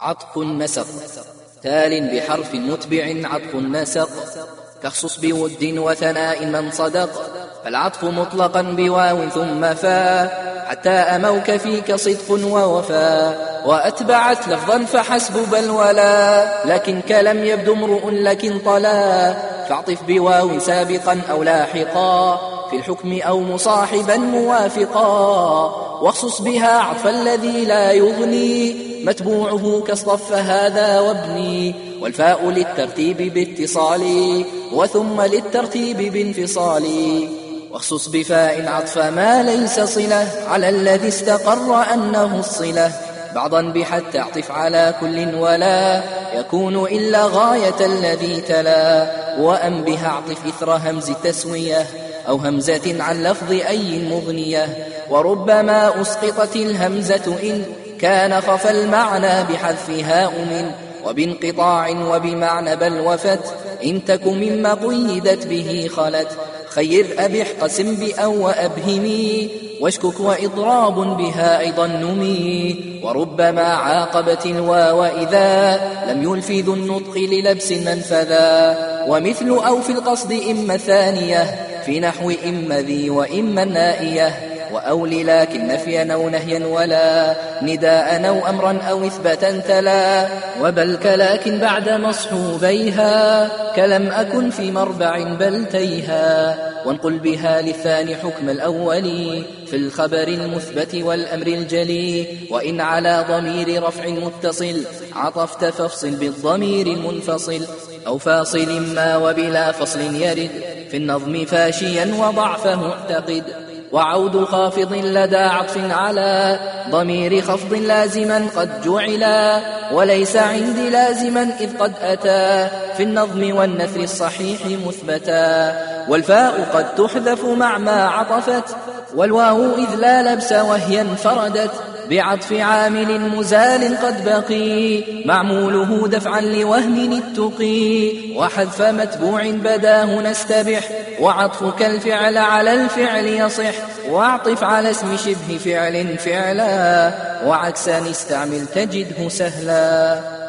عطف النسق تال بحرف متبع عطف النسق تخصص بود وثناء من صدق فالعطف مطلقا بواو ثم فاء حتى أموك فيك صدق ووفاء وأتبعت لفظا فحسب بل ولا لكن كلم يبدو امرؤ لكن طلا فاعطف بواو سابقا أو لاحقا في الحكم أو مصاحبا موافقا واخصص بها عطف الذي لا يغني. متبوعه كاصطف هذا وابني والفاء للترتيب باتصال وثم للترتيب بانفصال. واخصص بفاء عطف ما ليس صلة على الذي استقر أنه الصلة. بعضا بحتى اعطف على كل ولا يكون إلا غاية الذي تلا. وأن بها اعطف إثر همز التسوية أو همزة عن لفظ أي مغنية. وربما أسقطت الهمزة إن كان خف المعنى بحذفها أمن وبانقطاع وبمعنى بل وفت. إن تك مما قيدت به خلت. خير أبح قسم بأو وأبهمي. واشكك وإضراب بها أيضا نمي. وربما عاقبت الواو إذا لم يلفذ النطق للبس منفذا ومثل أو في القصد إما ثانية. في نحو إما ذي وإما النائية. وأول لكن نفيا أو نهيا ولا نداء أو أمرا أو إثباتا تلا وبل كلاكن بعد مصحوبيها كلم أكن في مربع بل تيها وانقل بها للثاني حكم الأول في الخبر المثبت والأمر الجلي وإن على ضمير رفع متصل عطفت فافصل بالضمير المنفصل أو فاصل ما وبلا فصل يرد في النظم فاشيا وضعفه اعتقد وعود خافض لدى عطف على ضمير خفض لازما قد جعلا وليس عندي لازما إذ قد أتى في النظم والنثر الصحيح مثبتا والفاء قد تحذف مع ما عطفت والواو إذ لا لبس وهي انفردت بعطف عامل مزال قد بقي. معموله دفعا لوهم التقي وحذف متبوع بداه نستبح. وعطفك الفعل على الفعل يصح. واعطف على اسم شبه فعل فعلا. وعكسا استعمل تجده سهلا.